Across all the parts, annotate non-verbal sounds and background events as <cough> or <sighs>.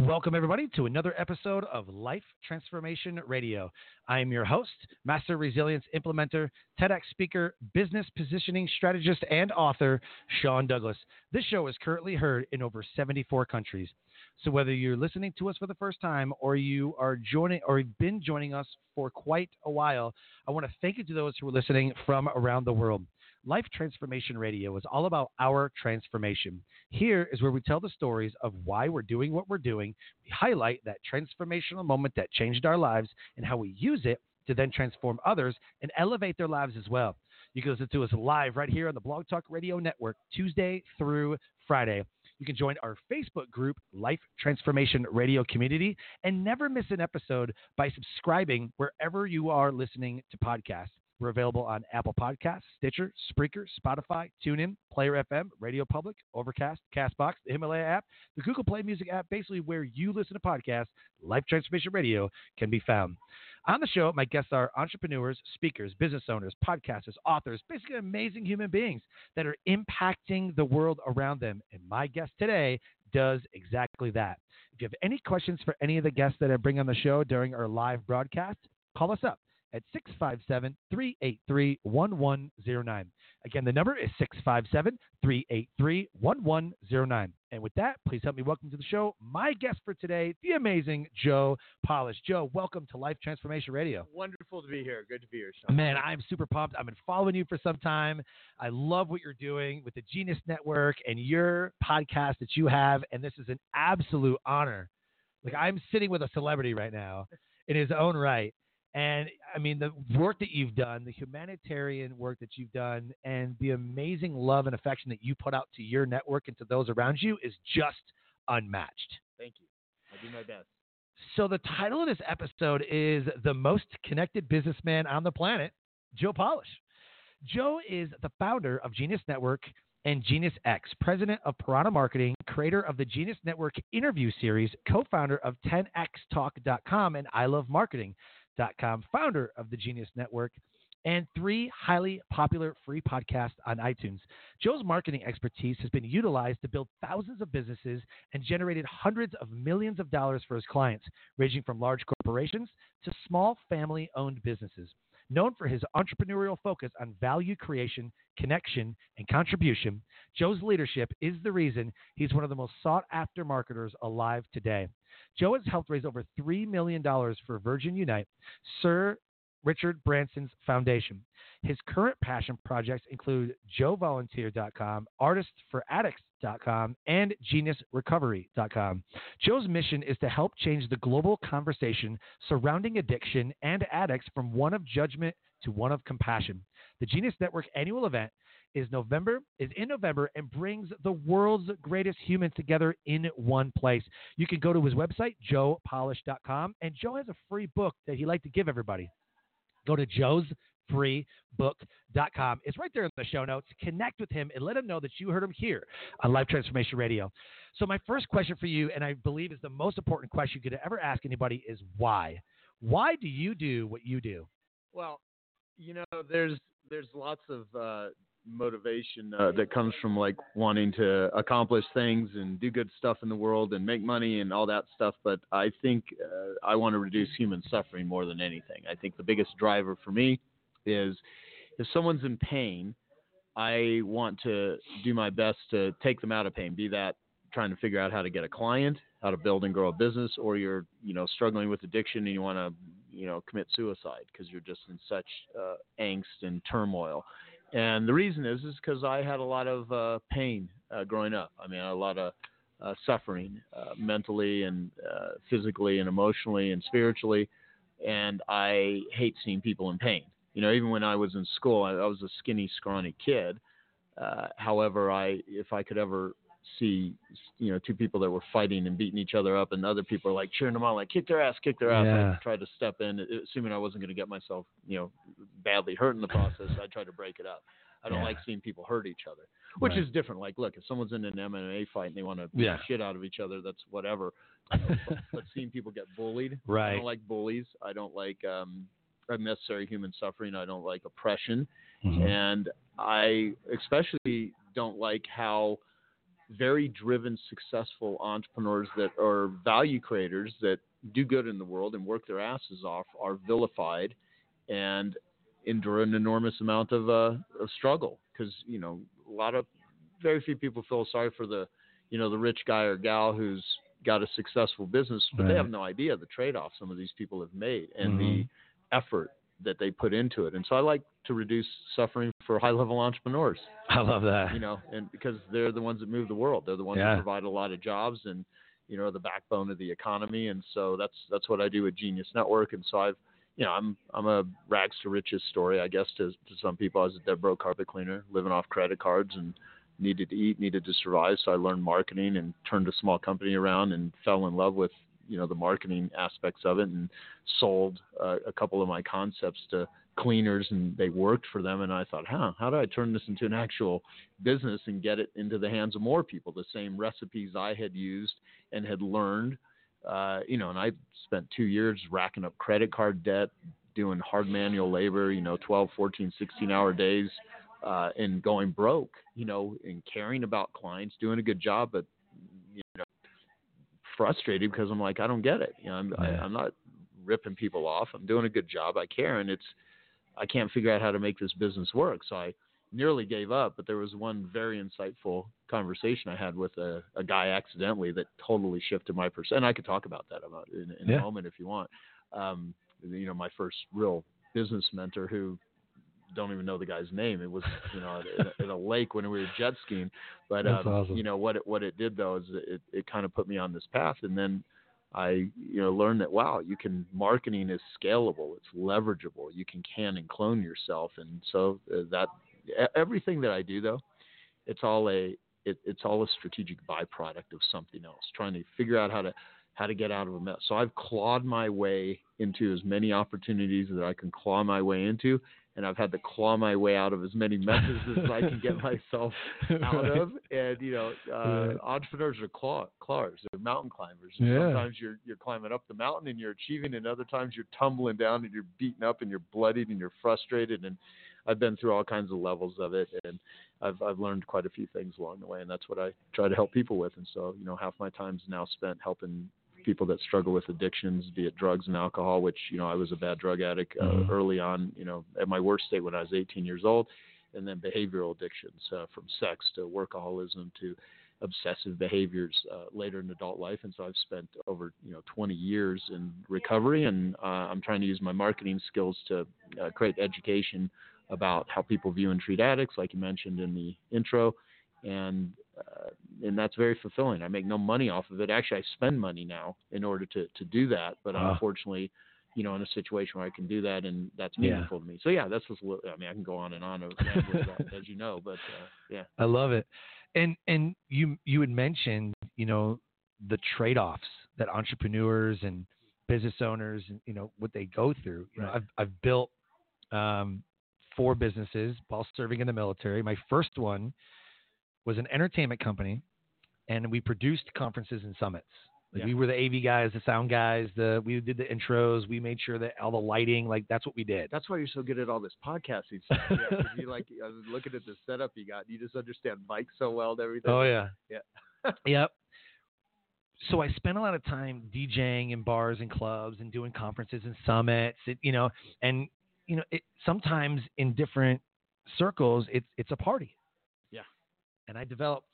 Welcome, everybody, to another episode of Life Transformation Radio. I am your host, Master Resilience Implementer, TEDx speaker, business positioning strategist, and author, Sean Douglas. This show is currently heard in over 74 countries. So whether you're listening to us for the first time or you are joining or have been joining us for quite a while, I want to thank you to those who are listening from around the world. Life Transformation Radio is all about our transformation. Here is where we tell the stories of why we're doing what we're doing. We highlight that transformational moment that changed our lives and how we use it to then transform others and elevate their lives as well. You can listen to us live right here on the Blog Talk Radio Network, Tuesday through Friday. You can join our Facebook group, Life Transformation Radio Community, and never miss an episode by subscribing wherever you are listening to podcasts. We're available on Apple Podcasts, Stitcher, Spreaker, Spotify, TuneIn, Player FM, Radio Public, Overcast, Castbox, the Himalaya app, the Google Play Music app, basically where you listen to podcasts, Life Transformation Radio can be found. On the show, my guests are entrepreneurs, speakers, business owners, podcasters, authors, basically amazing human beings that are impacting the world around them. And my guest today does exactly that. If you have any questions for any of the guests that I bring on the show during our live broadcast, call us up at 657 383 1109. Again, the number is 657 383 1109. And with that, please help me welcome to the show my guest for today, the amazing Joe Polish. Joe, welcome to Life Transformation Radio. Wonderful to be here. Good to be here, Sean. Man, I'm super pumped. I've been following you for some time. I love what you're doing with the Genius Network and your podcast that you have. And this is an absolute honor. Like, I'm sitting with a celebrity right now in his own right. And I mean, the work that you've done, the humanitarian work that you've done, and the amazing love and affection that you put out to your network and to those around you is just unmatched. Thank you. I'll do my best. So, the title of this episode is The Most Connected Businessman on the Planet, Joe Polish. Joe is the founder of Genius Network and Genius X, president of Piranha Marketing, creator of the Genius Network interview series, co founder of 10xtalk.com and I Love Marketing com, founder of the Genius Network, and three highly popular free podcasts on iTunes. Joe's marketing expertise has been utilized to build thousands of businesses and generated hundreds of millions of dollars for his clients, ranging from large corporations to small family owned businesses. Known for his entrepreneurial focus on value creation, connection, and contribution, Joe's leadership is the reason he's one of the most sought after marketers alive today. Joe has helped raise over $3 million for Virgin Unite, Sir Richard Branson's foundation. His current passion projects include joevolunteer.com, artistsforaddicts.com, and geniusrecovery.com. Joe's mission is to help change the global conversation surrounding addiction and addicts from one of judgment to one of compassion. The Genius Network annual event is November is in November and brings the world's greatest humans together in one place. You can go to his website joepolish.com and Joe has a free book that he'd like to give everybody. Go to joesfreebook.com. It's right there in the show notes. Connect with him and let him know that you heard him here on Life Transformation Radio. So my first question for you and I believe is the most important question you could ever ask anybody is why? Why do you do what you do? Well, you know, there's there's lots of uh, motivation uh, that comes from like wanting to accomplish things and do good stuff in the world and make money and all that stuff. But I think uh, I want to reduce human suffering more than anything. I think the biggest driver for me is if someone's in pain, I want to do my best to take them out of pain, be that trying to figure out how to get a client, how to build and grow a business, or you're, you know, struggling with addiction and you want to, you know, commit suicide because you're just in such uh, angst and turmoil. And the reason is is because I had a lot of uh, pain uh, growing up. I mean, a lot of uh, suffering uh, mentally and uh, physically and emotionally and spiritually. And I hate seeing people in pain. You know, even when I was in school, I, I was a skinny, scrawny kid. Uh, however, I if I could ever see you know two people that were fighting and beating each other up, and other people are like cheering them on, like kick their ass, kick their ass. Yeah. I tried to step in, assuming I wasn't going to get myself you know badly hurt in the process. I tried to break it up. I don't Yeah. like seeing people hurt each other, which Right. is different. Like, look, if someone's in an MMA fight and they want to Yeah. shit out of each other, that's whatever. You know, but, but seeing people get bullied, right? I don't like bullies. I don't like um, unnecessary human suffering. I don't like oppression. Mhm. And I especially don't like how very driven, successful entrepreneurs that are value creators that do good in the world and work their asses off are vilified and endure an enormous amount of, uh, of struggle. Because, you know, a lot of very few people feel sorry for the, you know, the rich guy or gal who's got a successful business, but they have no idea the trade off some of these people have made and Mhm. the effort that they put into it. And so I like to reduce suffering for high level entrepreneurs, I love that. you know, and because they're the ones that move the world. They're the ones Yeah. that provide a lot of jobs and, you know, the backbone of the economy. And so that's that's what I do with Genius Network. And so I've you know, I'm I'm a rags to riches story, I guess, to to some people. I was a dead broke carpet cleaner, living off credit cards and needed to eat, needed to survive. So I learned marketing and turned a small company around and fell in love with you know the marketing aspects of it and sold uh, a couple of my concepts to cleaners and they worked for them and I thought, huh, how do I turn this into an actual business and get it into the hands of more people? The same recipes I had used and had learned, uh, you know, and I spent two years racking up credit card debt, doing hard manual labor, you know, 12, 14, 16 hour days, uh, and going broke, you know, and caring about clients, doing a good job, but, frustrated because I'm like, I don't get it. You know, I'm, Yeah. I, I'm not ripping people off. I'm doing a good job. I care. And it's, I can't figure out how to make this business work. So I nearly gave up, but there was one very insightful conversation I had with a, a guy accidentally that totally shifted my percent. And I could talk about that about in, in Yeah. a moment if you want. Um, you know, my first real business mentor who don't even know the guy's name. It was, you know, in a, in a lake when we were jet skiing. But um, awesome. you know what it what it did though is it it kind of put me on this path, and then I you know learned that wow, you can marketing is scalable, it's leverageable. You can can and clone yourself, and so uh, that everything that I do though, it's all a it, it's all a strategic byproduct of something else. Trying to figure out how to how to get out of a mess. So I've clawed my way into as many opportunities that I can claw my way into, and I've had to claw my way out of as many messes as I can get <laughs> myself out Right. of. And you know, uh, Right. entrepreneurs are claw, clawers. They're mountain climbers. And Yeah. Sometimes you're you're climbing up the mountain and you're achieving, and other times you're tumbling down and you're beaten up and you're bloodied and you're frustrated. And I've been through all kinds of levels of it, and I've I've learned quite a few things along the way, and that's what I try to help people with. And so, you know, half my time's now spent helping people that struggle with addictions, be it drugs and alcohol, which you know I was a bad drug addict uh, Mhm. early on. You know, at my worst state when I was 18 years old, and then behavioral addictions uh, from sex to workaholism to obsessive behaviors uh, later in adult life. And so I've spent over you know 20 years in recovery, and uh, I'm trying to use my marketing skills to uh, create education about how people view and treat addicts, like you mentioned in the intro, and uh, and that's very fulfilling. I make no money off of it. Actually, I spend money now in order to to do that, but Wow. unfortunately. You know, in a situation where I can do that, and that's Yeah. meaningful to me. So yeah, that's just. I mean, I can go on and on, about it, <laughs> as you know, but uh, yeah. I love it. And and you you had mentioned, you know, the trade-offs that entrepreneurs and business owners, and you know, what they go through. You know, I've I've built um, four businesses while serving in the military. My first one was an entertainment company, and we produced conferences and summits. Like Yeah. We were the AV guys, the sound guys, the we did the intros. We made sure that all the lighting, like that's what we did. That's why you're so good at all this podcasting stuff. Yeah, you like I was uh, looking at the setup you got. You just understand mics so well and everything. Oh yeah. Yeah. <laughs> yep. So I spent a lot of time DJing in bars and clubs and doing conferences and summits, and, you know, and you know, it, sometimes in different circles, it's it's a party. And I developed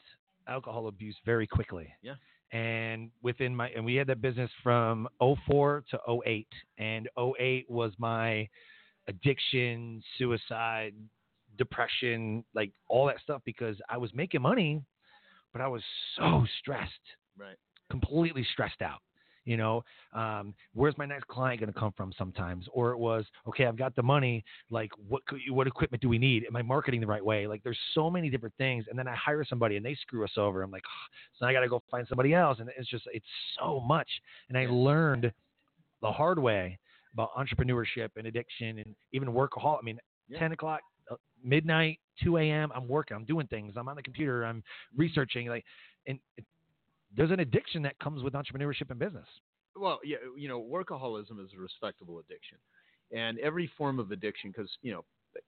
alcohol abuse very quickly. Yeah. And within my and we had that business from 04 to 08, and 08 was my addiction, suicide, depression, like all that stuff because I was making money, but I was so stressed, Right. completely stressed out. You know, um, where's my next client going to come from? Sometimes, or it was okay. I've got the money. Like, what what equipment do we need? Am I marketing the right way? Like, there's so many different things. And then I hire somebody and they screw us over. I'm like, oh, so I got to go find somebody else. And it's just it's so much. And I learned the hard way about entrepreneurship and addiction and even workaholic. I mean, yeah. 10 o'clock, uh, midnight, 2 a.m. I'm working, I'm doing things, I'm on the computer, I'm researching. Like, and there's an addiction that comes with entrepreneurship and business. Well, yeah, you know, workaholism is a respectable addiction, and every form of addiction, because you know,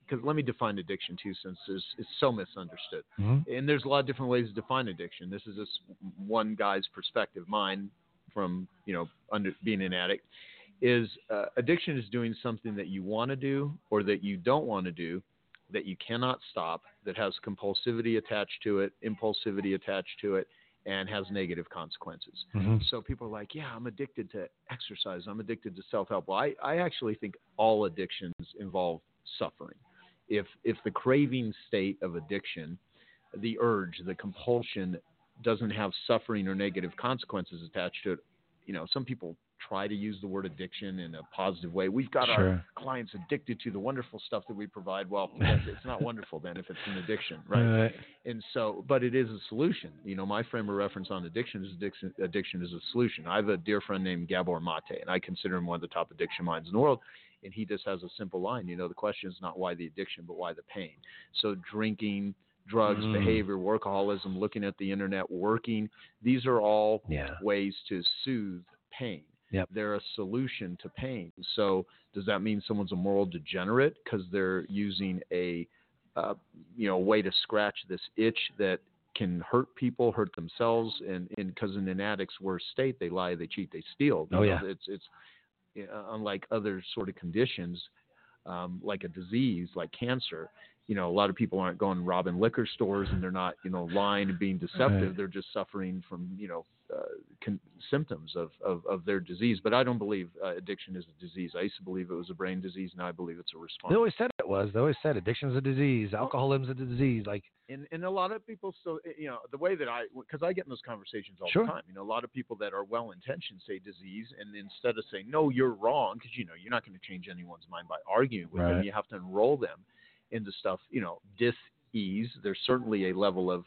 because let me define addiction too, since it's, it's so misunderstood. Mm-hmm. And there's a lot of different ways to define addiction. This is just one guy's perspective, mine from you know under being an addict is uh, addiction is doing something that you want to do or that you don't want to do that you cannot stop that has compulsivity attached to it impulsivity attached to it and has negative consequences. Mm-hmm. so people are like yeah i'm addicted to exercise. I'm addicted to self-help. Well I, I actually think all addictions involve suffering. If if the craving state of addiction the urge the compulsion doesn't have suffering or negative consequences attached to it you know some people try to use the word addiction in a positive way. We've got sure. our clients addicted to the wonderful stuff that we provide. Well, <laughs> it's not wonderful then if it's an addiction, right? right? And so, but it is a solution. You know, my frame of reference on addiction is addiction, addiction is a solution. I have a dear friend named Gabor Mate, and I consider him one of the top addiction minds in the world. And he just has a simple line. You know, the question is not why the addiction, but why the pain. So drinking drugs, mm. behavior, workaholism, looking at the internet, working. These are all yeah. ways to soothe pain. Yep. They're a solution to pain. So does that mean someone's a moral degenerate because they're using a uh, you know way to scratch this itch that can hurt people, hurt themselves, and because in an addict's worst state, they lie, they cheat, they steal. Oh yeah. It's it's unlike other sort of conditions, um, like a disease like cancer. You know, a lot of people aren't going robbing liquor stores and they're not, you know, lying and being deceptive. Right. They're just suffering from, you know, uh, con- symptoms of, of, of, their disease. But I don't believe uh, addiction is a disease. I used to believe it was a brain disease. Now I believe it's a response. They always said it was. They always said addiction is a disease. Alcoholism is a disease. Like, and, and a lot of people still, eh, you know, the way that I, because I get in those conversations all sure. the time. You know, a lot of people that are well intentioned say disease, and instead of saying no, you're wrong, because you know you're not going to change anyone's mind by arguing with right. them. You have to enroll them into stuff. You know, dis-ease. There's certainly a level of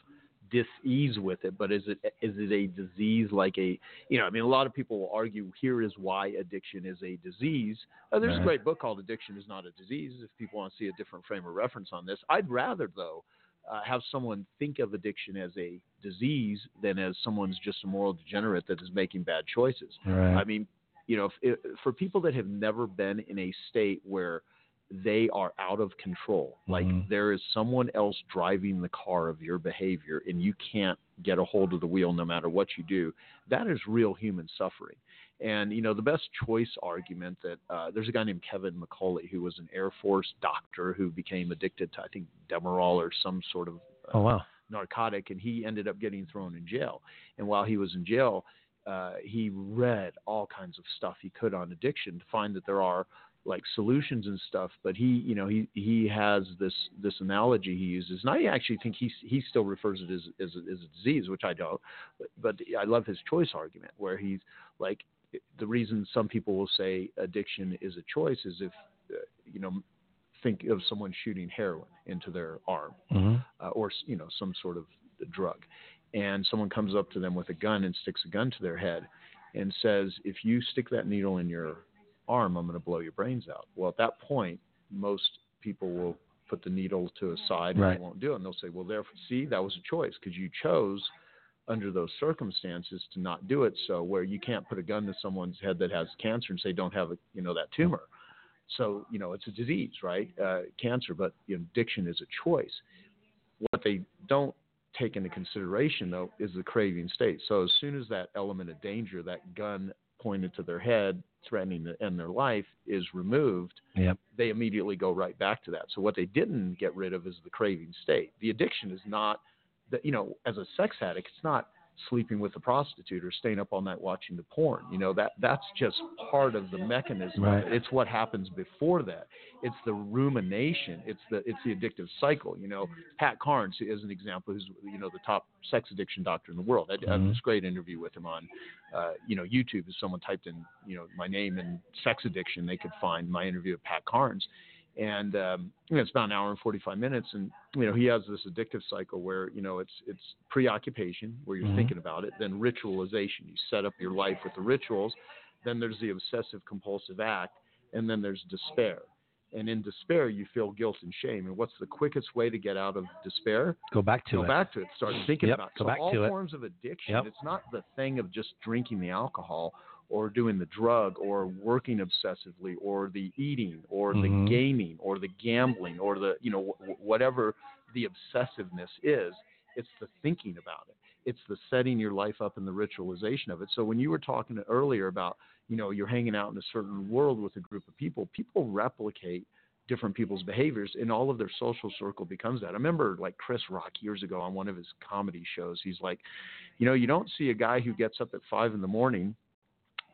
dis-ease with it, but is it is it a disease like a you know I mean a lot of people will argue here is why addiction is a disease. Uh, there's right. a great book called Addiction is Not a Disease. If people want to see a different frame of reference on this, I'd rather though uh, have someone think of addiction as a disease than as someone's just a moral degenerate that is making bad choices. Right. I mean, you know, if, if, for people that have never been in a state where they are out of control. Like mm-hmm. there is someone else driving the car of your behavior and you can't get a hold of the wheel no matter what you do. That is real human suffering. And you know the best choice argument that uh, there's a guy named Kevin McCauley who was an Air Force doctor who became addicted to I think Demerol or some sort of uh, oh wow narcotic, and he ended up getting thrown in jail. And while he was in jail, uh, he read all kinds of stuff he could on addiction to find that there are like solutions and stuff. But he, you know, he he has this this analogy he uses, and I actually think he he still refers it as as, as a disease, which I don't. But, but I love his choice argument, where he's like the reason some people will say addiction is a choice is if uh, you know think of someone shooting heroin into their arm mm-hmm. uh, or you know some sort of drug and someone comes up to them with a gun and sticks a gun to their head and says if you stick that needle in your arm, I'm going to blow your brains out. Well, at that point, most people will put the needle to a side right. and they won't do it. And they'll say, well, therefore, see, that was a choice because you chose under those circumstances to not do it. So where you can't put a gun to someone's head that has cancer and say, don't have a, you know, that tumor. So, you know, it's a disease, right? Uh, cancer, but you know, addiction is a choice. What they don't take into consideration though is the craving state. So as soon as that element of danger, that gun pointed to their head, threatening to end their life, is removed, yep. they immediately go right back to that. So what they didn't get rid of is the craving state. The addiction is not that you know, as a sex addict, it's not sleeping with a prostitute or staying up all night watching the porn. You know that that's just part of the mechanism. Right. It's what happens before that. It's the rumination. It's the it's the addictive cycle. You know, Pat Carnes is an example. Who's you know the top sex addiction doctor in the world. I, I had this great interview with him on, uh, you know, YouTube. If someone typed in you know my name and sex addiction, they could find my interview with Pat Carnes and um, you know, it's about an hour and 45 minutes and you know he has this addictive cycle where you know it's it's preoccupation where you're Mhm. thinking about it then ritualization you set up your life with the rituals then there's the obsessive compulsive act and then there's despair and in despair you feel guilt and shame and what's the quickest way to get out of despair Go back to it. go back to it start thinking Yep, about it go so all to it. forms of addiction Yep. it's not the thing of just drinking the alcohol or doing the drug or working obsessively or the eating or Mhm. the gaming or the gambling or the you know wh- whatever the obsessiveness is it's the thinking about it it's the setting your life up and the ritualization of it so when you were talking earlier about you know you're hanging out in a certain world with a group of people people replicate different people's behaviors and all of their social circle becomes that. I remember like Chris Rock years ago on one of his comedy shows, he's like, you know, you don't see a guy who gets up at five in the morning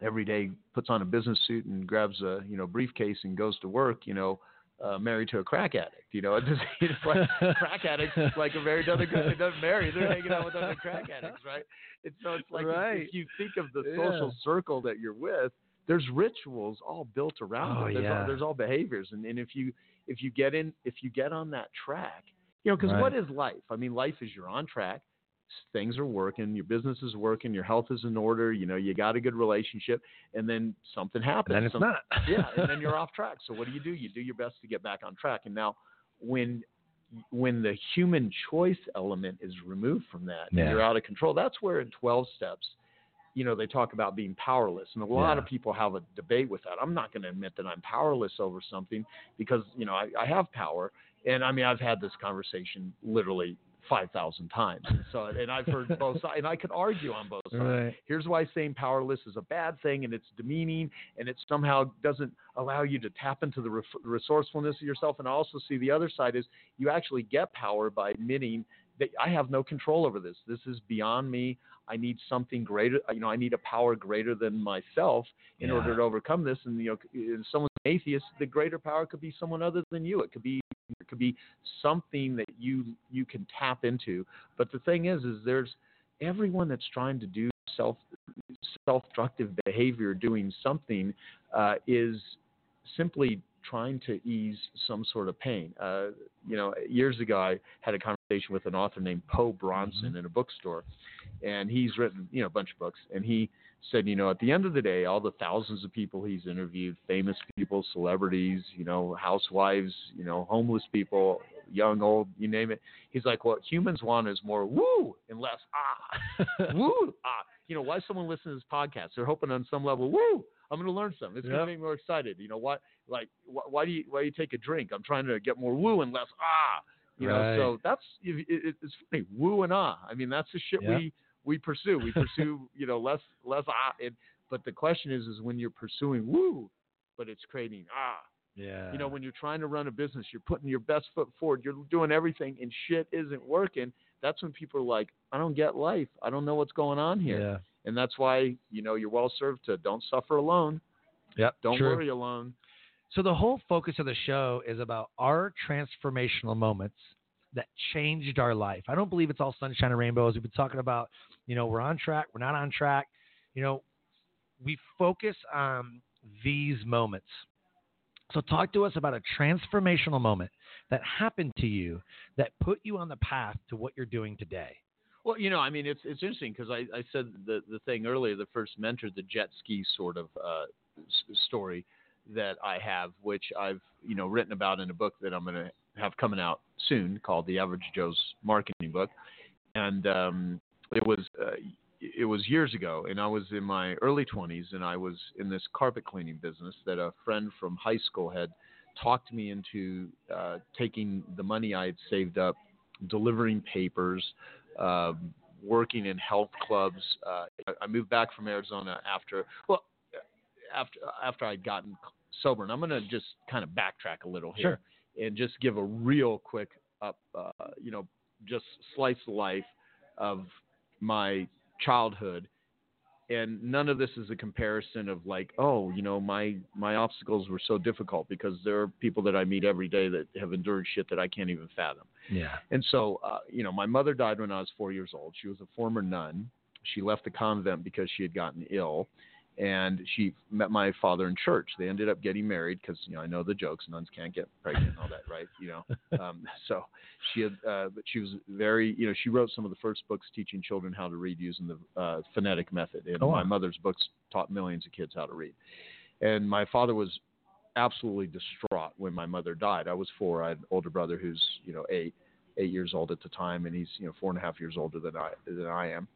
every day, puts on a business suit and grabs a, you know, briefcase and goes to work, you know, uh, married to a crack addict. You know, <laughs> it's like crack addicts is like a married other guy that doesn't marry. They're hanging out with other crack addicts, right? It's so it's like if- Right. if you think of the Yeah. social circle that you're with, there's rituals all built around Oh, it. There's, yeah. all, there's all behaviors, and, and if you if you get in if you get on that track, you know, because Right. what is life? I mean, life is you're on track, things are working, your business is working, your health is in order, you know, you got a good relationship, and then something happens. then it's not. <laughs> yeah, and then you're <laughs> off track. So what do you do? You do your best to get back on track. And now, when when the human choice element is removed from that, and Yeah. you're out of control. That's where in 12 steps, you know, they talk about being powerless, and a lot Yeah. of people have a debate with that. I'm not going to admit that I'm powerless over something because you know I, I have power, and I mean I've had this conversation literally 5,000 times. So and I've heard <laughs> both sides, and I could argue on both sides Right. here's why saying powerless is a bad thing and it's demeaning and it somehow doesn't allow you to tap into the re- resourcefulness of yourself and I also see the other side is you actually get power by admitting that I have no control over this this is beyond me I need something greater you know I need a power greater than myself in Yeah. order to overcome this and you know an atheist the greater power could be someone other than you it could be it could be something that you you can tap into but the thing is is there's everyone that's trying to do self self-destructive behavior doing something uh, is simply trying to ease some sort of pain. Uh, you know, years ago I had a conversation with an author named Po Bronson in a bookstore, and he's written you know a bunch of books, and he said, you know, at the end of the day, all the thousands of people he's interviewed, famous people, celebrities, you know, housewives, you know, homeless people, young, old, you name it. He's like, what humans want is more woo and less ah. <laughs> woo, ah. You know, why someone listens to this podcast? They're hoping on some level, woo, I'm going to learn something. It's going to make me more excited. You know, what, like, wh- why do you, why do you take a drink? I'm trying to get more woo and less ah. You Right. know, so that's, it, it, it's funny, woo and ah. I mean, that's the shit Yep. we, we pursue. We pursue, <laughs> you know, less, less ah. And, but the question is, is when you're pursuing woo, but it's creating ah. Yeah. You know, when you're trying to run a business, you're putting your best foot forward, you're doing everything, and shit isn't working. That's when people are like, I don't get life. I don't know what's going on here. Yeah. And that's why, you know, you're well served to don't suffer alone. Yep. Don't true. worry alone. So the whole focus of the show is about our transformational moments that changed our life. I don't believe it's all sunshine and rainbows. We've been talking about, you know, we're on track, we're not on track. You know, we focus on these moments. So talk to us about a transformational moment that happened to you that put you on the path to what you're doing today. Well, you know, I mean, it's it's interesting because I, I said the the thing earlier, the first mentor, the jet ski sort of uh, s- story that I have, which I've you know written about in a book that I'm going to have coming out soon called The Average Joe's Marketing Book, and um, it was uh, it was years ago, and I was in my early 20s, and I was in this carpet cleaning business that a friend from high school had talked me into uh, taking the money I had saved up, delivering papers, um, working in health clubs. Uh, I moved back from Arizona after well after after I'd gotten sober, and I'm going to just kind of backtrack a little here and just give a real quick up, uh, you know, just slice life of my childhood. And none of this is a comparison of like oh you know my my obstacles were so difficult because there are people that i meet every day that have endured shit that i can't even fathom. Yeah. and so uh, you know my mother died when i was four years old. She was a former nun. She left the convent because she had gotten ill and she met my father in church. They ended up getting married because you know i know the jokes nuns can't get pregnant and all that right you know? <laughs> Um, so she had uh, but she was very you know she wrote some of the first books teaching children how to read using the uh, phonetic method and Oh, wow. my mother's books taught millions of kids how to read. And my father was absolutely distraught when my mother died. I was four i had an older brother who's you know eight eight years old at the time and he's you know four and a half years older than i than i am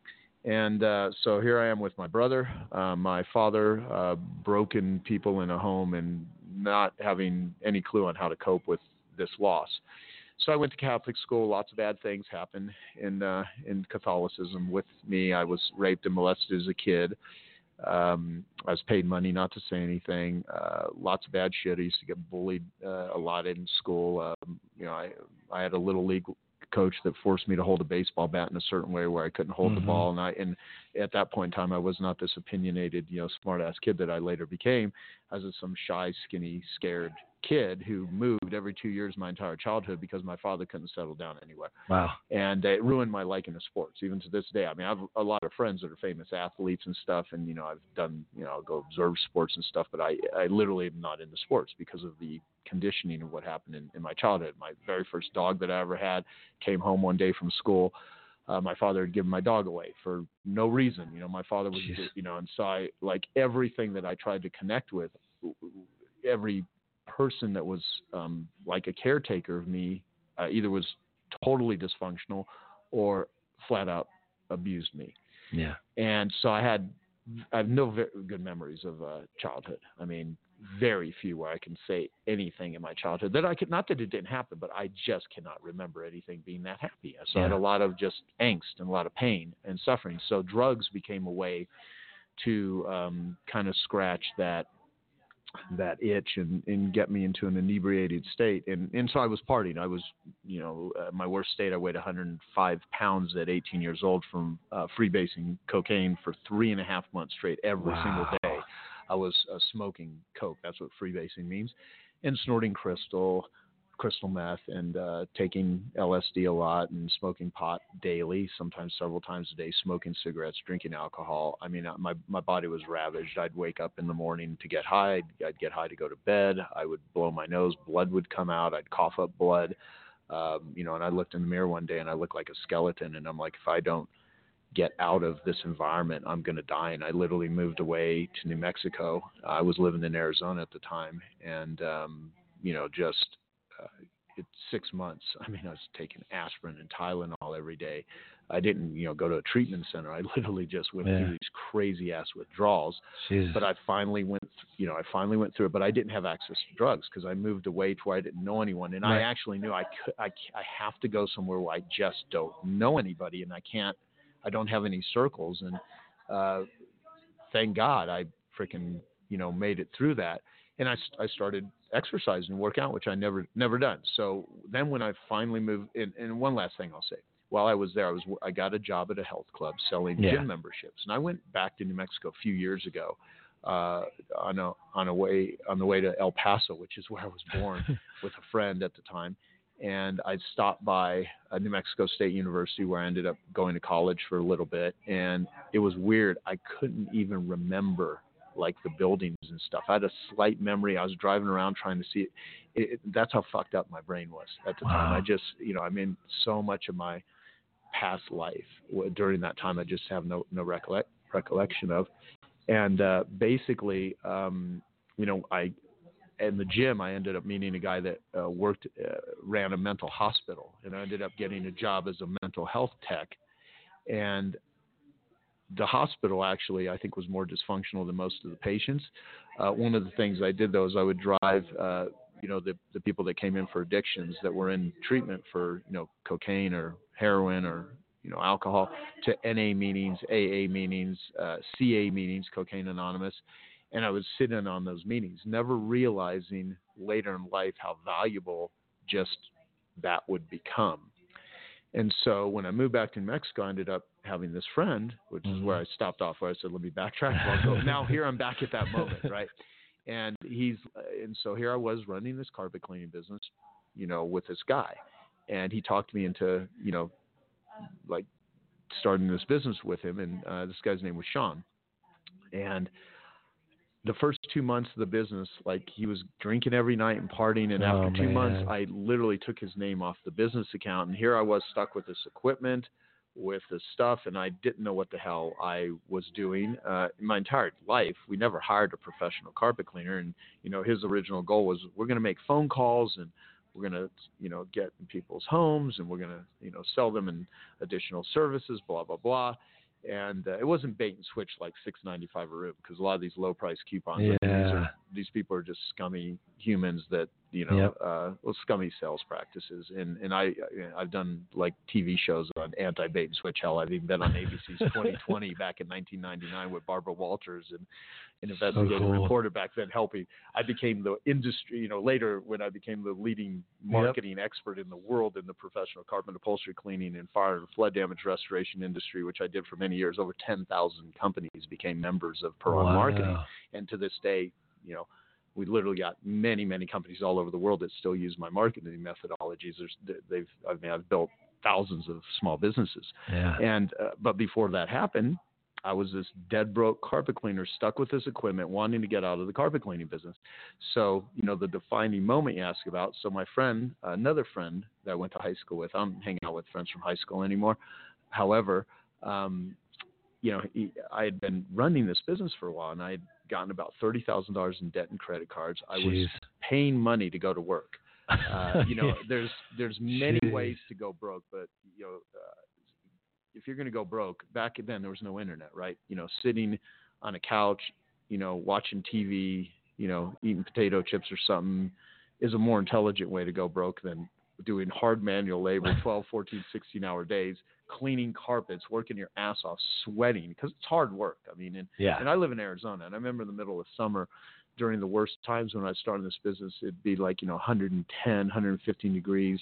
and uh, so here I am with my brother, uh, my father, uh, broken people in a home, and not having any clue on how to cope with this loss. So I went to Catholic school. Lots of bad things happened in uh, in Catholicism with me. I was raped and molested as a kid. Um, I was paid money not to say anything. Uh, lots of bad shit. I used to get bullied uh, a lot in school. Um, you know, I I had a little league coach that forced me to hold a baseball bat in a certain way where I couldn't hold Mhm. the ball, and I and at that point in time I was not this opinionated, you know, smart ass kid that I later became. I was some shy, skinny, scared kid who moved every two years my entire childhood because my father couldn't settle down anywhere Wow. and it ruined my liking of sports even to this day. I mean, I have a lot of friends that are famous athletes and stuff, and you know, I've done, you know, I'll go observe sports and stuff, but I, I literally am not into sports because of the conditioning of what happened in, in my childhood. My very first dog that I ever had came home one day from school. Uh, my father had given my dog away for no reason. You know, my father was, Jeez. you know, and so I like everything that I tried to connect with, every person that was um, like a caretaker of me uh, either was totally dysfunctional or flat out abused me. Yeah. And so I had I have no very good memories of uh, childhood. I mean, very few where I can say anything in my childhood that I could not that it didn't happen, but I just cannot remember anything being that happy. So I had a lot of just angst and a lot of pain and suffering. So drugs became a way to um, kind of scratch that that itch and, and get me into an inebriated state. And, and so I was partying. I was, you know, uh, my worst state, I weighed 105 pounds at 18 years old from uh, freebasing cocaine for three and a half months straight every single day. I was uh, smoking coke. That's what freebasing means. And snorting crystal, crystal meth, and uh, taking LSD a lot and smoking pot daily, sometimes several times a day, smoking cigarettes, drinking alcohol. I mean, uh, my my body was ravaged. I'd wake up in the morning to get high. I'd, I'd get high to go to bed. I would blow my nose. Blood would come out. I'd cough up blood. Um, you know, and I looked in the mirror one day and I looked like a skeleton. And I'm like, if I don't get out of this environment, I'm going to die. And I literally moved away to New Mexico. I was living in Arizona at the time, and um, you know, just uh, it's six months. <laughs> I mean, I was taking aspirin and Tylenol every day. I didn't, you know, go to a treatment center. I <laughs> literally just went Yeah. through these crazy ass withdrawals. Jesus. But I finally went, th- you know, I finally went through it. But I didn't have access to drugs because I moved away to where I didn't know anyone, and I actually knew I could, I have to go somewhere where I just don't know anybody, and I can't, I don't have any circles, and uh, thank God I freaking, you know, made it through that, and I, I started exercising and work out, which I never never done. So then when I finally moved, and, and one last thing I'll say. While I was there, I was I got a job at a health club selling Yeah. gym memberships, and I went back to New Mexico a few years ago uh, on a on a way on the way to El Paso, which is where I was born, <laughs> with a friend at the time. And I stopped by uh, New Mexico State University, where I ended up going to college for a little bit. And it was weird. I couldn't even remember like the buildings and stuff. I had a slight memory. I was driving around trying to see it. it, it that's how fucked up my brain was at the time. I just, you know, I mean, so much of my past life during that time, I just have no no recollect, recollection of. And uh, basically, um, you know, I in the gym, I ended up meeting a guy that uh, worked uh, ran a mental hospital, and I ended up getting a job as a mental health tech. And the hospital actually, I think, was more dysfunctional than most of the patients. Uh, one of the things I did though is I would drive, uh, you know, the the people that came in for addictions that were in treatment for you know cocaine or heroin or you know alcohol to NA meetings, AA meetings, uh, CA meetings, Cocaine Anonymous, and I would sit in on those meetings, never realizing later in life how valuable just that would become. And so when I moved back to Mexico, I ended up having this friend, which is where I stopped off. Where I said, "Let me backtrack." Well, now here I'm back at that moment, <laughs> right? And he's and so here I was running this carpet cleaning business, you know, with this guy, and he talked me into, you know, like starting this business with him. And uh, this guy's name was Sean, and the first two months of the business, like he was drinking every night and partying. And Oh, after two months. I literally took his name off the business account. And here I was stuck with this equipment, with this stuff, and I didn't know what the hell I was doing. Uh, my entire life, we never hired a professional carpet cleaner. And, you know, his original goal was we're going to make phone calls and we're going to, you know, get in people's homes and we're going to, you know, sell them in additional services, blah, blah, blah and uh, it wasn't bait and switch like six ninety five a room because a lot of these low price coupons. Mean, these, are, these people are just scummy humans that you know, Yep. uh, well, scummy sales practices. And and I I've done like TV shows on anti bait and switch. Hell, I've even been on ABC's 2020 <laughs> back in 1999 with Barbara Walters and an investigative cool. reporter back then helping. I became the industry, you know, later when I became the leading marketing expert in the world in the professional carpet upholstery cleaning and fire and flood damage restoration industry, which I did for many years. Over 10,000 companies became members of Piranha Wow. Marketing. And to this day, you know, we literally got many, many companies all over the world that still use my marketing methodologies. There's, they've, I mean, I've built thousands of small businesses. Yeah. And uh, but before that happened, I was this dead broke carpet cleaner stuck with this equipment, wanting to get out of the carpet cleaning business. So you know the defining moment you ask about. So my friend, another friend that I went to high school with, I'm hanging out with friends from high school anymore. However, um, you know, he, I had been running this business for a while, and I had gotten about thirty thousand dollars in debt and credit cards. I was paying money to go to work. <laughs> Uh, you know, there's there's many Jeez. ways to go broke, but you know, uh, if you're going to go broke, back then there was no internet, right? You know, sitting on a couch, you know, watching TV, you know, eating potato chips or something is a more intelligent way to go broke than doing hard manual labor, <laughs> 12, 14, 16 hour days, cleaning carpets, working your ass off, sweating because it's hard work. I mean, and yeah. and I live in Arizona, and I remember in the middle of summer, during the worst times when I started this business, it'd be like you know 110, 115 degrees,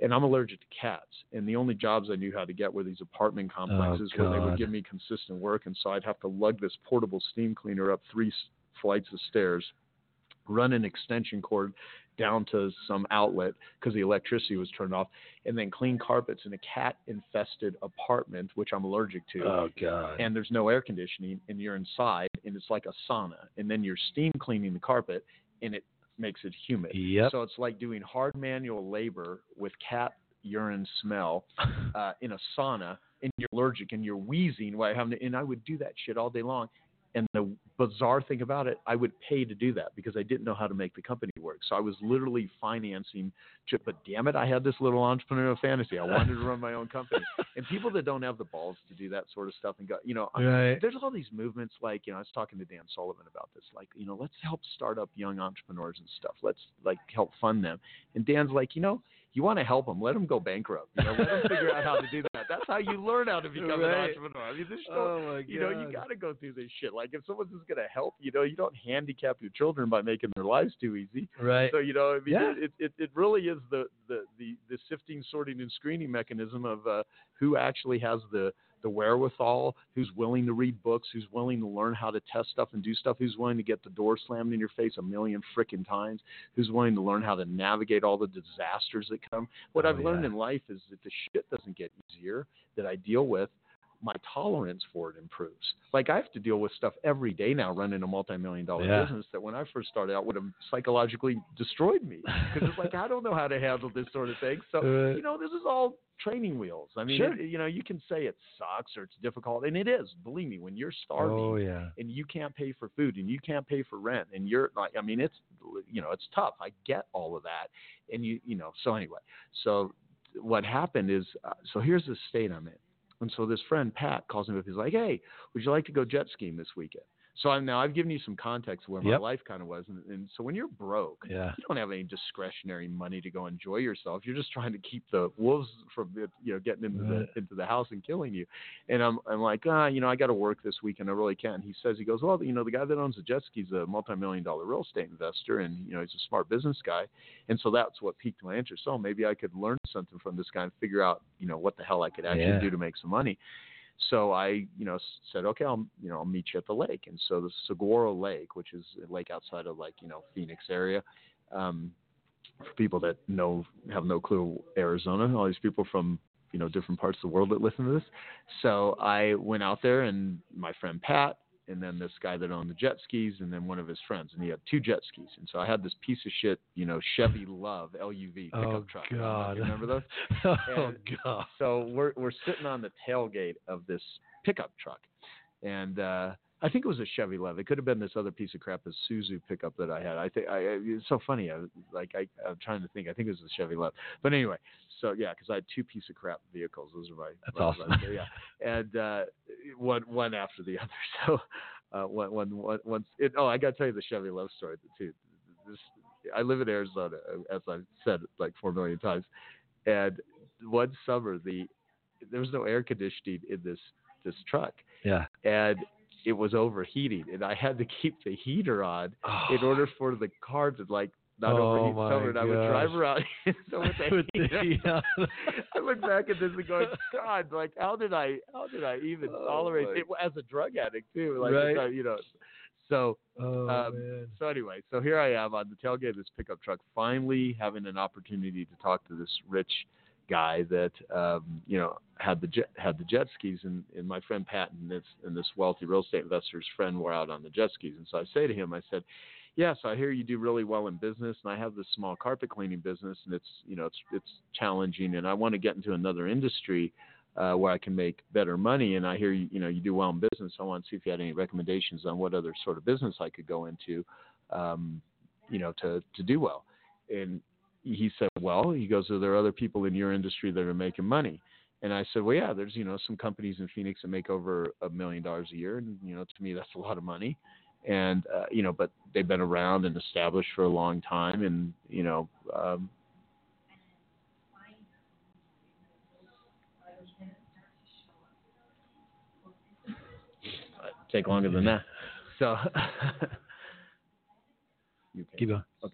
and I'm allergic to cats. And the only jobs I knew how to get were these apartment oh, complexes where they Oh, would give me consistent work, and so I'd have to lug this portable steam cleaner up three flights of stairs, run an extension cord down to some outlet because the electricity was turned off, and then clean carpets in a cat-infested apartment, which I'm allergic to Oh God. and there's no air conditioning and you're inside and it's like a sauna and then you're steam cleaning the carpet and it makes it humid Yep. so it's like doing hard manual labor with cat urine smell <laughs> uh, in a sauna and you're allergic and you're wheezing while having to, and I would do that shit all day long and the bizarre thing about it, I would pay to do that because I didn't know how to make the company work. So I was literally financing. But damn it, I had this little entrepreneurial fantasy. I wanted to run my own company. <laughs> And people that don't have the balls to do that sort of stuff and go, you know, Right. there's all these movements like, you know, I was talking to Dan Sullivan about this, like, you know, let's help start up young entrepreneurs and stuff. Let's like help fund them. And Dan's like, you know, you want to help them, let them go bankrupt. You know, let them figure out how to do that. That's how you learn how to become an entrepreneur. I mean, no, Oh you know, you got to go through this shit. Like, if someone's just going to help, you know, you don't handicap your children by making their lives too easy. Right. So, you know, I mean, Yeah. it, it, it really is the, the, the, the sifting, sorting, and screening mechanism of uh, who actually has the, the wherewithal, who's willing to read books, who's willing to learn how to test stuff and do stuff, who's willing to get the door slammed in your face a million frickin' times, who's willing to learn how to navigate all the disasters that come. What Oh, I've learned in life is that the shit doesn't get easier that I deal with. My tolerance for it improves. Like I have to deal with stuff every day now, running a multi-million dollar Yeah. business that when I first started out would have psychologically destroyed me because it's like I don't know how to handle this sort of thing. So Right. you know, this is all training wheels. I mean, Sure. it- you know, you can say it sucks or it's difficult, and it is. Believe me, when you're starving Oh yeah. and you can't pay for food and you can't pay for rent and you're like, I mean, it's you know, it's tough. I get all of that, and you you know, so anyway, so what happened is, uh, so here's the state I'm in, and so this friend Pat calls me up. He's like, Hey, would you like to go jet skiing this weekend? So I'm now I've given you some context where Yep. my life kind of was, and, and so when you're broke, Yeah. you don't have any discretionary money to go enjoy yourself. You're just trying to keep the wolves from you know getting into Right. the into the house and killing you. And I'm I'm like, ah, you know, I got to work this weekend. I really can't. He says he goes, well, you know, the guy that owns the jet ski's a multi-million dollar real estate investor, and you know, he's a smart business guy. And so that's what piqued my interest. So maybe I could learn something from this guy and figure out, you know, what the hell I could actually Yeah. do to make some money. So I, you know, said, okay, I'll, you know, I'll meet you at the lake. And so the Saguaro Lake, which is a lake outside of like, you know, Phoenix area, um, for people that know have no clue Arizona, all these people from you know different parts of the world that listen to this. So I went out there and my friend Pat and then this guy that owned the jet skis and then one of his friends and he had two jet skis and so I had this piece of shit you know Chevy Love LUV pickup oh, truck. God. remember those? <laughs> oh God. So we're we're sitting on the tailgate of this pickup truck, and uh, I think it was a Chevy Lev. It could have been this other piece of crap, an Isuzu pickup that I had. I think I, it's so funny. I like I, I'm trying to think. I think it was a Chevy Lev. But anyway, so yeah, because I had two piece of crap vehicles. Those are my. That's awesome. yeah, and uh, one one after the <laughs> other. So uh, one one one once. It, oh, I got to tell you the Chevy Lev story too. This, I live in Arizona, as I've said like four million times, and one summer the there was no air conditioning in this this truck Yeah. and it was overheating and I had to keep the heater on in order <sighs> for the car to like not Oh overheat summer and I would drive around <laughs> so with <laughs> the With the heater heat on. <laughs> I look back at this and go, God, like how did I how did I even Oh tolerate my- it as a drug addict too? Like Right. uh, you know so Oh Um, so anyway, so here I am on the tailgate of this pickup truck, finally having an opportunity to talk to this rich guy that um, you know had the jet had the jet skis, and, and my friend Pat and this and this wealthy real estate investor's friend were out on the jet skis, and so I say to him, I said, "Yeah, so I hear you do really well in business, and I have this small carpet cleaning business, and it's you know it's it's challenging, and I want to get into another industry." Uh, where I can make better money, and I hear you, you know, you do well in business. I want to see if you had any recommendations on what other sort of business I could go into, um, you know, to to do well. And he said, well, he goes, are there other people in your industry that are making money? And I said, well, yeah, there's you know some companies in Phoenix that make over a million dollars a year, and you know to me that's a lot of money. And uh, you know, but they've been around and established for a long time, and you know, um, take longer than that. So, you <laughs> okay? Keep going.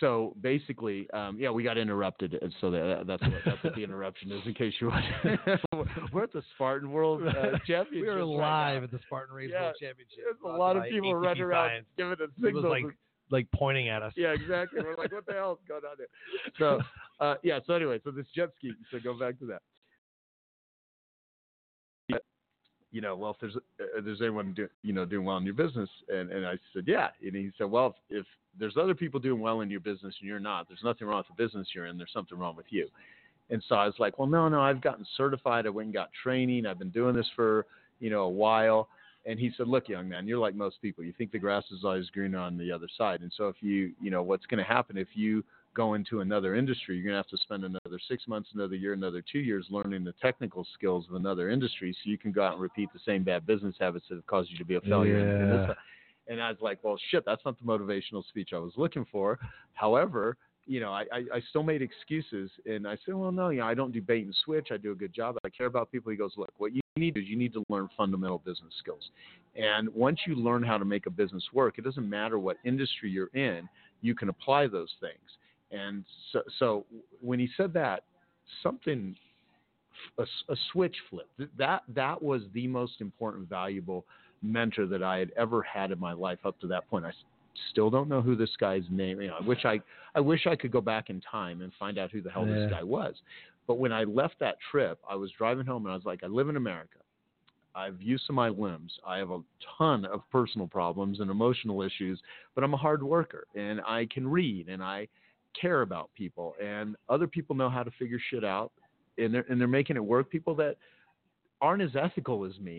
So basically, um, yeah, we got interrupted, and so that, that's what that's what the interruption is. In case you want, <laughs> we're at the Spartan World uh, <laughs> Championship. We are live now. at the Spartan Race Yeah, World Championship. There's a lot of people ATP running around Science. giving us It was signals. like like pointing at us. yeah, exactly. We're like, what the hell is going on here? So, uh, yeah. So anyway, so this jet ski. So go back to that. You know, well, if there's uh, there's anyone do, you know doing well in your business, and and I said, yeah, and he said, well, if, if there's other people doing well in your business and you're not, there's nothing wrong with the business you're in. There's something wrong with you. And so I was like, well, no, no, I've gotten certified. I went and got training. I've been doing this for you know a while. And he said, look, young man, you're like most people. You think the grass is always greener on the other side. And so if you, you know, what's going to happen if you go into another industry, you're going to have to spend another six months, another year, another two years learning the technical skills of another industry so you can go out and repeat the same bad business habits that have caused you to be a failure. in- in this. Yeah. And I was like, well, shit, that's not the motivational speech I was looking for. However, you know, I, I, I still made excuses and I said, well, no, you know, I don't do bait and switch. I do a good job. I care about people. He goes, look, what you need is you need to learn fundamental business skills. And once you learn how to make a business work, it doesn't matter what industry you're in, you can apply those things. And so, so when he said that, something, a, a switch flipped. That, that was the most important, valuable mentor that I had ever had in my life up to that point. I still don't know who this guy's name. You know, I wish I, I wish I could go back in time and find out who the hell Yeah. this guy was. But when I left that trip, I was driving home and I was like, I live in America. I've used of my limbs. I have a ton of personal problems and emotional issues, but I'm a hard worker and I can read and I care about people and other people know how to figure shit out and they're and they're making it work. People that aren't as ethical as me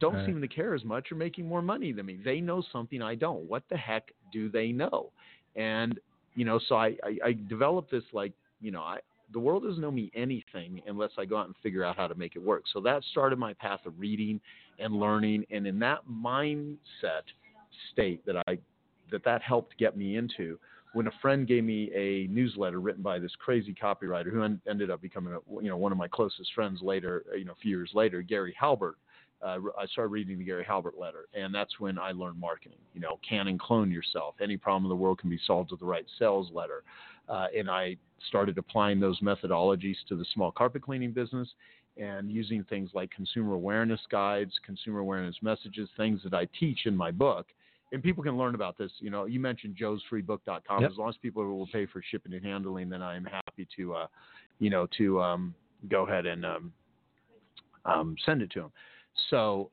don't Right. seem to care as much or making more money than me. They know something I don't. What the heck do they know? And you know, so I, I, I developed this like, you know, I the world doesn't know me anything unless I go out and figure out how to make it work. So that started my path of reading and learning, and in that mindset state that I that that helped get me into. When a friend gave me a newsletter written by this crazy copywriter who en- ended up becoming a, you know one of my closest friends later, you know, a few years later, Gary Halbert. Uh, I started reading the Gary Halbert letter, and that's when I learned marketing. You know, can and clone yourself. Any problem in the world can be solved with the right sales letter. Uh, and I started applying those methodologies to the small carpet cleaning business. and using things like consumer awareness guides, consumer awareness messages, things that I teach in my book. And people can learn about this. You know, you mentioned joesfreebook.com. Yep. As long as people will pay for shipping and handling, then I am happy to, uh, you know, to um, go ahead and um, um, send it to them. So,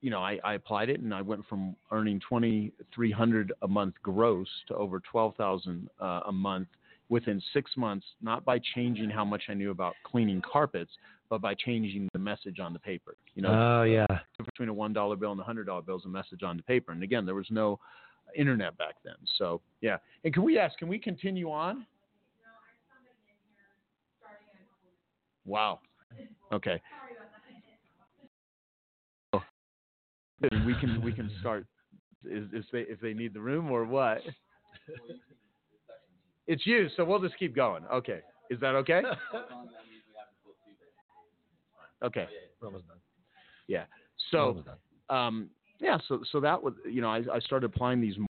you know, I, I applied it and I went from earning twenty three hundred a month gross to over twelve thousand uh, a month within six months, not by changing how much I knew about cleaning carpets, but by changing the message on the paper. You know, Oh yeah. between a one dollar bill and a hundred dollar bill is a message on the paper. And again, there was no internet back then. So yeah. And can we ask? Can we continue on? Wow. Okay. We can we can start. Is, is they if they need the room or what? <laughs> It's you, so we'll just keep going. Okay. Is that okay? <laughs> Okay. We're almost done. Yeah. So um, yeah, so so that was you know I, I started applying these marketing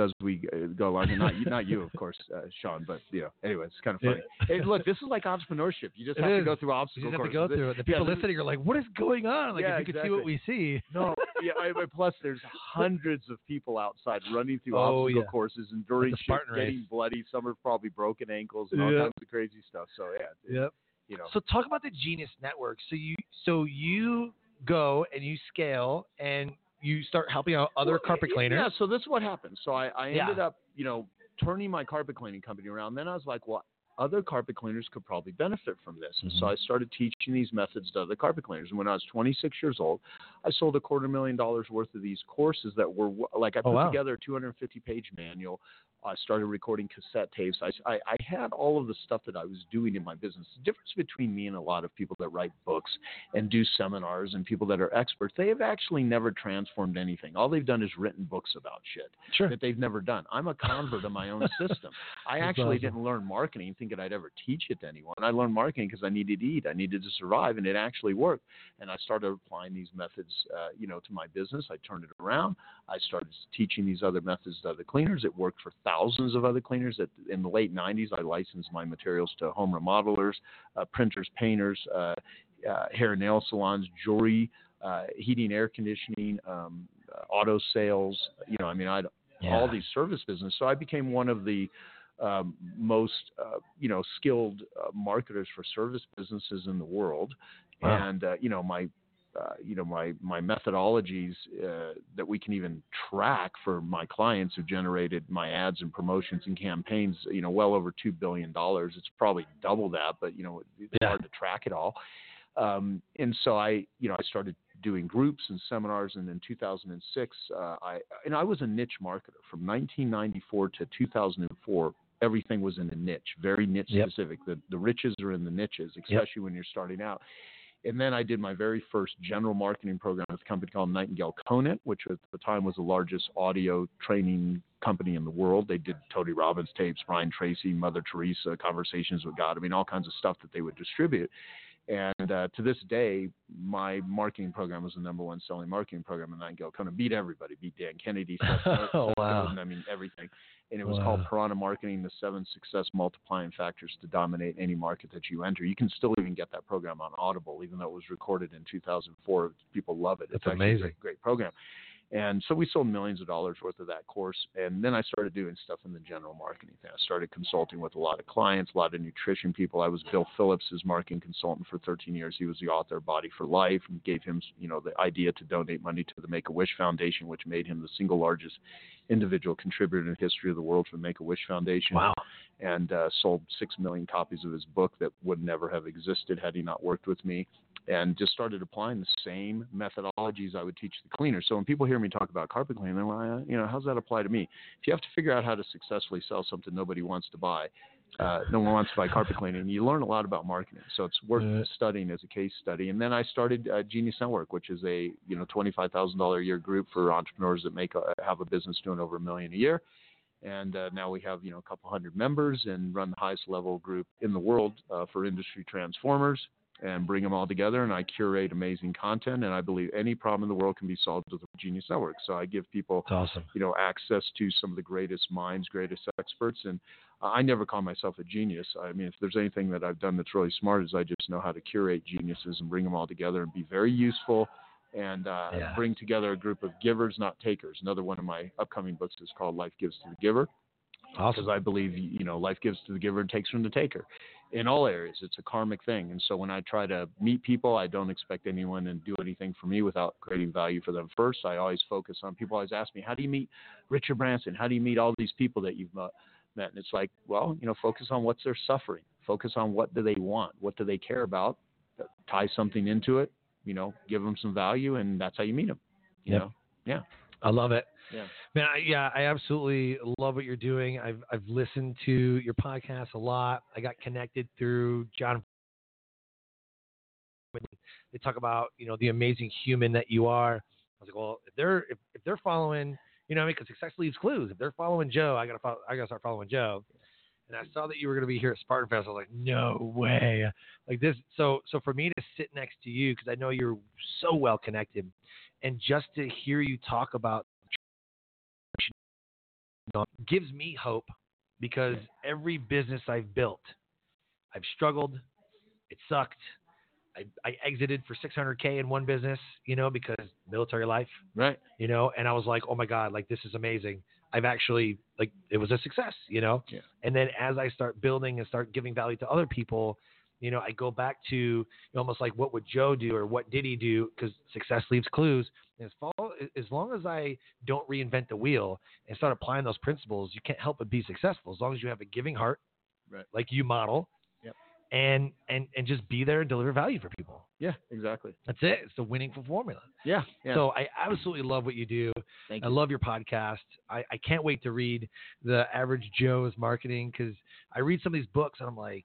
as we uh, go along. And not you, not you, of course, uh, Sean, but you know, anyway, it's kind of funny. Hey, look, this is like entrepreneurship. You just It have to go through You obstacle just have to go through it. The people is- listening are like, "What is going on?" Like, Yeah, if you could see what we see. No, <laughs> yeah. I, plus, there's hundreds of people outside running through Oh, obstacle yeah. courses, enduring shit, getting race. bloody. Some have probably broken ankles and all Yeah. kinds of crazy stuff. So yeah, Yep. you know. So talk about the Genius Network. So you so you go and you scale and you start helping out other Well, carpet cleaners. Yeah, so this is what happened. So I, I Yeah. ended up, you know, turning my carpet cleaning company around. Then I was like, well, other carpet cleaners could probably benefit from this. And so Mhm. I started teaching these methods to other carpet cleaners. And when I was 26 years old, I sold a quarter million dollars worth of these courses that were like I Oh, put wow. together a 250 page manual. I started recording cassette tapes. I, I, I had all of the stuff that I was doing in my business. The difference between me and a lot of people that write books and do seminars and people that are experts, they have actually never transformed anything. All they've done is written books about shit Sure. that they've never done. I'm a convert of my own <laughs> system. I actually awesome. didn't learn marketing thinking I'd ever teach it to anyone. I learned marketing because I needed to eat. I needed to survive, and it actually worked. And I started applying these methods, uh, you know, to my business. I turned it around. I started teaching these other methods to other cleaners. It worked for thousands of other cleaners. At, in the late 90s, I licensed my materials to home remodelers, uh, printers, painters, uh, uh, hair and nail salons, jewelry, uh, heating, air conditioning, um, uh, auto sales. You know, I mean, I had all these service business. So I became one of the um, most, uh, you know, skilled uh, marketers for service businesses in the world. Wow. And uh, you know, my, uh, you know, my my methodologies uh, that we can even track for my clients who generated my ads and promotions and campaigns. You know, well over two billion dollars. It's probably double that, but you know, it's Yeah. hard to track it all. Um, and so I, you know, I started doing groups and seminars, and in 2006, uh, I and I was a niche marketer from 1994 to 2004. Everything was in a niche, very niche Yep. specific. The the riches are in the niches, especially when you're starting out. And then I did my very first general marketing program with a company called Nightingale Conant, which at the time was the largest audio training company in the world. They did Tony Robbins tapes, Brian Tracy, Mother Teresa, Conversations with God. I mean, all kinds of stuff that they would distribute. And uh, to this day, my marketing program was the number one selling marketing program in Nightingale Conant. Beat everybody, beat Dan Kennedy, Seth, <laughs> Oh, wow. I mean, everything. And it was Wow. called Piranha Marketing, the seven success multiplying factors to dominate any market that you enter. You can still even get that program on Audible, even though it was recorded in 2004. People love it. That's it's amazing. Great program. And so we sold millions of dollars worth of that course. And then I started doing stuff in the general marketing thing. I started consulting with a lot of clients, a lot of nutrition people. I was Bill Phillips' marketing consultant for 13 years. He was the author of Body for Life and gave him, you know, the idea to donate money to the Make-A-Wish Foundation, which made him the single largest individual contributor in the history of the world for the Make-A-Wish Foundation Wow. and uh, sold six million copies of his book that would never have existed had he not worked with me. And just started applying the same methodologies I would teach the cleaners. So when people hear me talk about carpet cleaning, they're like, "Uh, you know, how's that apply to me? If you have to figure out how to successfully sell something nobody wants to buy, uh, no one wants to buy carpet cleaning. You learn a lot about marketing, so it's worth Yeah. studying as a case study. And then I started uh, Genius Network, which is a you know twenty five thousand dollar a year group for entrepreneurs that make a, have a business doing over a million a year and uh, now we have you know a couple hundred members and run the highest level group in the world uh, for industry transformers and bring them all together. And I curate amazing content. And I believe any problem in the world can be solved with the Genius Network. So I give people, awesome. you know, access to some of the greatest minds, greatest experts. And I never call myself a genius. I mean, if there's anything that I've done that's really smart, is I just know how to curate geniuses and bring them all together and be very useful and uh, Yeah. bring together a group of givers, not takers. Another one of my upcoming books is called Life Gives to the Giver Awesome. because I believe you know life gives to the giver and takes from the taker. In all areas, it's a karmic thing, and so when I try to meet people, I don't expect anyone to do anything for me without creating value for them first. I always focus on people. Always ask me, how do you meet Richard Branson? How do you meet all these people that you've met? met? And it's like, well, you know, focus on what's their suffering. Focus on what do they want, what do they care about. Uh, tie something into it. You know, give them some value, and that's how you meet them. You Yep. know, yeah, I love it. Yeah. Man, I, yeah, I absolutely love what you're doing. I've I've listened to your podcast a lot. I got connected through John. They talk about you know the amazing human that you are. I was like, well, if they're if, if they're following, you know, I mean, because success leaves clues. If they're following Joe, I gotta follow, I gotta start following Joe. And I saw that you were gonna be here at Spartan Fest. I was like, no way, like this. So so for me to sit next to you because I know you're so well connected, and just to hear you talk about know, gives me hope because every business I've built, I've struggled. It sucked. I, I exited for 600k in one business, you know, because military life, Right. you know, and I was like, oh my god, like this is amazing. I've actually like it was a success, you know. Yeah. And then as I start building and start giving value to other people, you know, I go back to almost like what would Joe do or what did he do? Because success leaves clues. And as, follow, as long as I don't reinvent the wheel and start applying those principles, you can't help but be successful. As long as you have a giving heart, Right. like you model, Yep. and and and just be there and deliver value for people. Yeah. Exactly. That's it. It's the winning formula. Yeah. Yeah. So I absolutely love what you do. Thank I you. love your podcast. I, I can't wait to read the average Joe's marketing because I read some of these books and I'm like,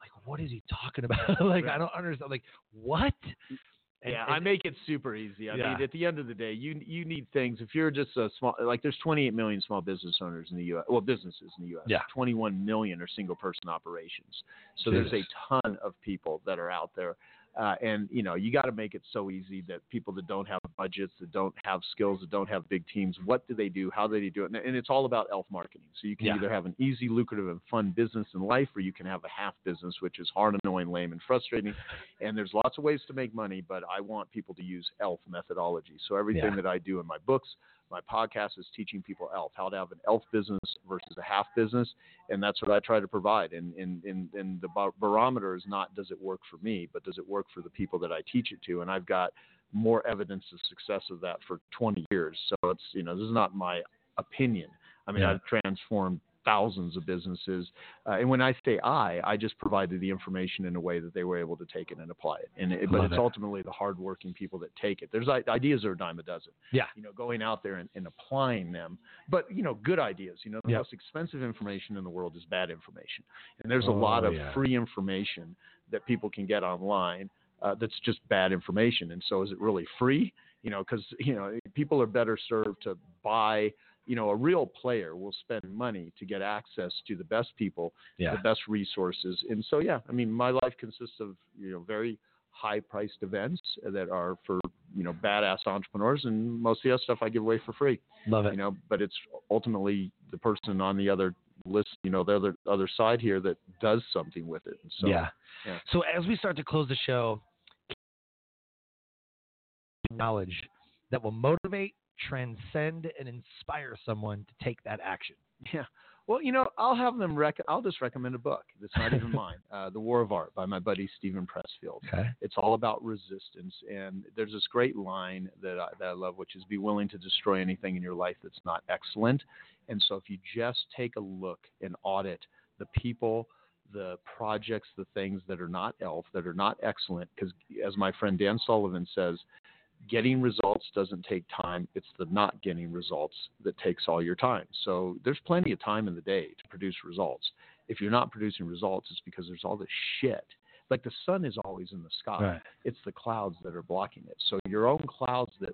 like what is he talking <laughs> about? like I don't understand. Like what? Mm. And- yeah, and- I make it super easy. I Yeah. mean, at the end of the day, you you need things. If you're just a small, like there's 28 million small business owners in the U.S. Well, businesses in the U.S. Yeah. 21 million are single person operations. So there's a ton of people that are out there, uh, and you know you got to make it so easy that people that don't have budgets, that don't have skills, that don't have big teams, what do they do? How do they do it? And, and it's all about elf marketing. So you can Yeah. either have an easy, lucrative, and fun business in life, or you can have a half business, which is hard, annoying, lame, and frustrating <laughs> and there's lots of ways to make money, but I want people to use ELF methodology. So everything Yeah. that I do in my books, my podcast is teaching people ELF, how to have an ELF business versus a half business, and that's what I try to provide. And and and, and the bar- barometer is not does it work for me, but does it work for the people that I teach it to? And I've got more evidence of success of that for 20 years. So it's you know this is not my opinion. I mean Yeah. I've transformed thousands of businesses uh, and when I say I, I just provided the information in a way that they were able to take it and apply it. And it, but it's it. ultimately the hardworking people that take it. There's ideas are a dime a dozen. Yeah. You know, going out there and, and applying them, but you know, good ideas. You know, the Yep. most expensive information in the world is bad information, and there's a Oh, lot of yeah. free information that people can get online. Uh, that's just bad information. And so, is it really free? You know, because you know, people are better served to buy you know, a real player will spend money to get access to the best people, Yeah. the best resources. And so, yeah, I mean, my life consists of, you know, very high priced events that are for, you know, badass entrepreneurs. And most of the other stuff I give away for free, Love it. you know, but it's ultimately the person on the other list, you know, the other, other side here that does something with it. So, yeah. yeah. So as we start to close the show, knowledge that will motivate, transcend, and inspire someone to take that action. Yeah. Well, you know, I'll have them rec. I'll just recommend a book that's not even mine. <laughs> Uh, the War of Art by my buddy Steven Pressfield. Okay. It's all about resistance, and there's this great line that I, that I love, which is "Be willing to destroy anything in your life that's not excellent." And so, if you just take a look and audit the people, the projects, the things that are not ELF, that are not excellent, because as my friend Dan Sullivan says, getting results doesn't take time. It's the not getting results that takes all your time. So there's plenty of time in the day to produce results. If you're not producing results, it's because there's all this shit. Like the sun is always in the sky. Right. It's the clouds that are blocking it. So your own clouds that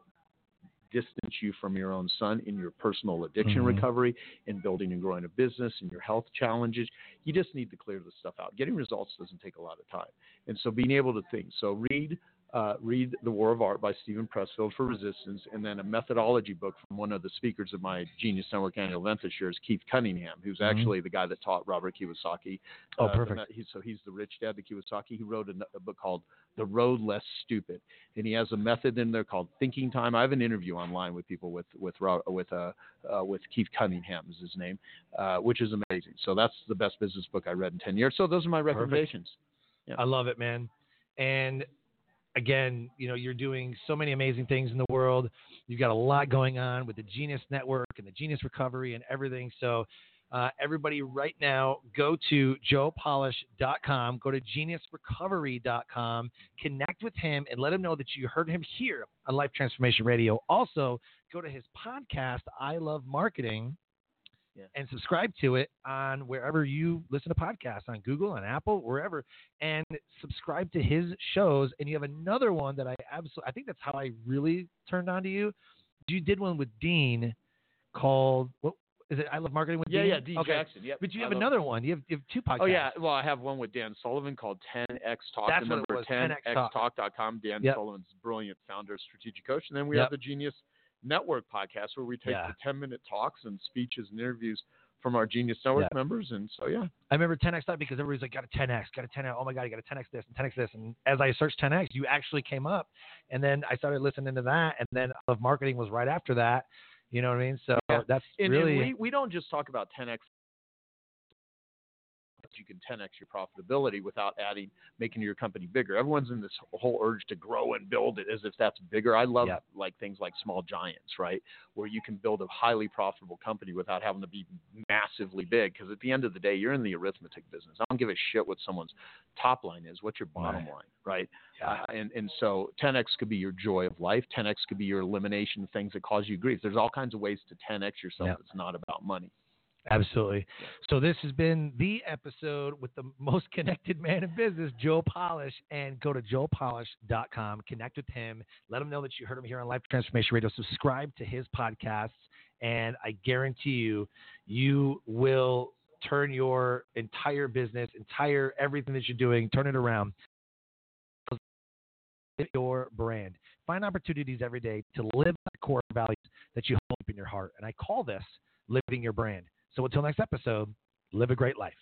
distance you from your own son in your personal addiction Mhm. recovery, in building and growing a business, in your health challenges. You just need to clear the stuff out. Getting results doesn't take a lot of time. And so being able to think. So read uh, read The War of Art by Steven Pressfield for resistance, and then a methodology book from one of the speakers of my Genius Network annual event this year is Keith Cunningham, who's Mhm. actually the guy that taught Robert Kiyosaki. Oh, uh, perfect. he- so he's the rich dad, the Kiyosaki. He wrote a, a book called The Road Less Stupid, and he has a method in there called Thinking Time. I have an interview online with people with with with uh, uh, with Keith Cunningham is his name, uh, which is amazing. So that's the best business book I read in ten years. So those are my recommendations. Yeah. I love it, man. And again, you know, you're doing so many amazing things in the world. You've got a lot going on with the Genius Network and the Genius Recovery and everything. So, uh, everybody, right now, go to joepolish.com, go to geniusrecovery.com, connect with him, and let him know that you heard him here on Life Transformation Radio. Also, go to his podcast, I Love Marketing, Yeah. and subscribe to it on wherever you listen to podcasts on Google, on Apple, wherever, and subscribe to his shows. And you have another one that I absolutely, I think that's how I really turned on to you. You did one with Dean called what is it? I love marketing with Yeah, Dean. yeah, Dean okay. Jackson. Yep. But you have another one. You have, you have two podcasts. Oh yeah, well I have one with Dan Sullivan called 10x Talk. That's the what it number was, 10X Talk. 10xtalk.com. Dan Yep. Sullivan's brilliant founder, strategic coach, and then we Yep. have the Genius Network podcast where we take Yeah. the 10 minute talks and speeches and interviews from our Genius Network Yeah. members, and so yeah. I remember 10x Talk because everybody's like, got a 10x, got a 10x. Oh my God, you got a 10x this and 10x this. And as I searched 10x, you actually came up. And then I started listening to that. And then I Love Marketing was right after that. You know what I mean? So Yeah. that's And, really. and we, we don't just talk about 10x. You can 10x your profitability without adding, making your company bigger. Everyone's in this whole urge to grow and build it as if that's bigger. I love Yep. like things like small giants, right? Where you can build a highly profitable company without having to be massively big. Because at the end of the day, you're in the arithmetic business. I don't give a shit what someone's top line is. What's your bottom Right. line, right? Yeah. Uh, and and so 10x could be your joy of life. 10x could be your elimination of things that cause you grief. There's all kinds of ways to 10x yourself. It's not about money. Absolutely. So this has been the episode with the most <laughs> connected man in business, Joe Polish. And go to joepolish.com, connect with him, let him know that you heard him here on Life Transformation Radio. Subscribe to his podcasts, and I guarantee you, you will turn your entire business, entire everything that you're doing, turn it around. Your brand. Find opportunities every day to live the core values that you hold in your heart. And I call this living your brand. So until next episode, live a great life.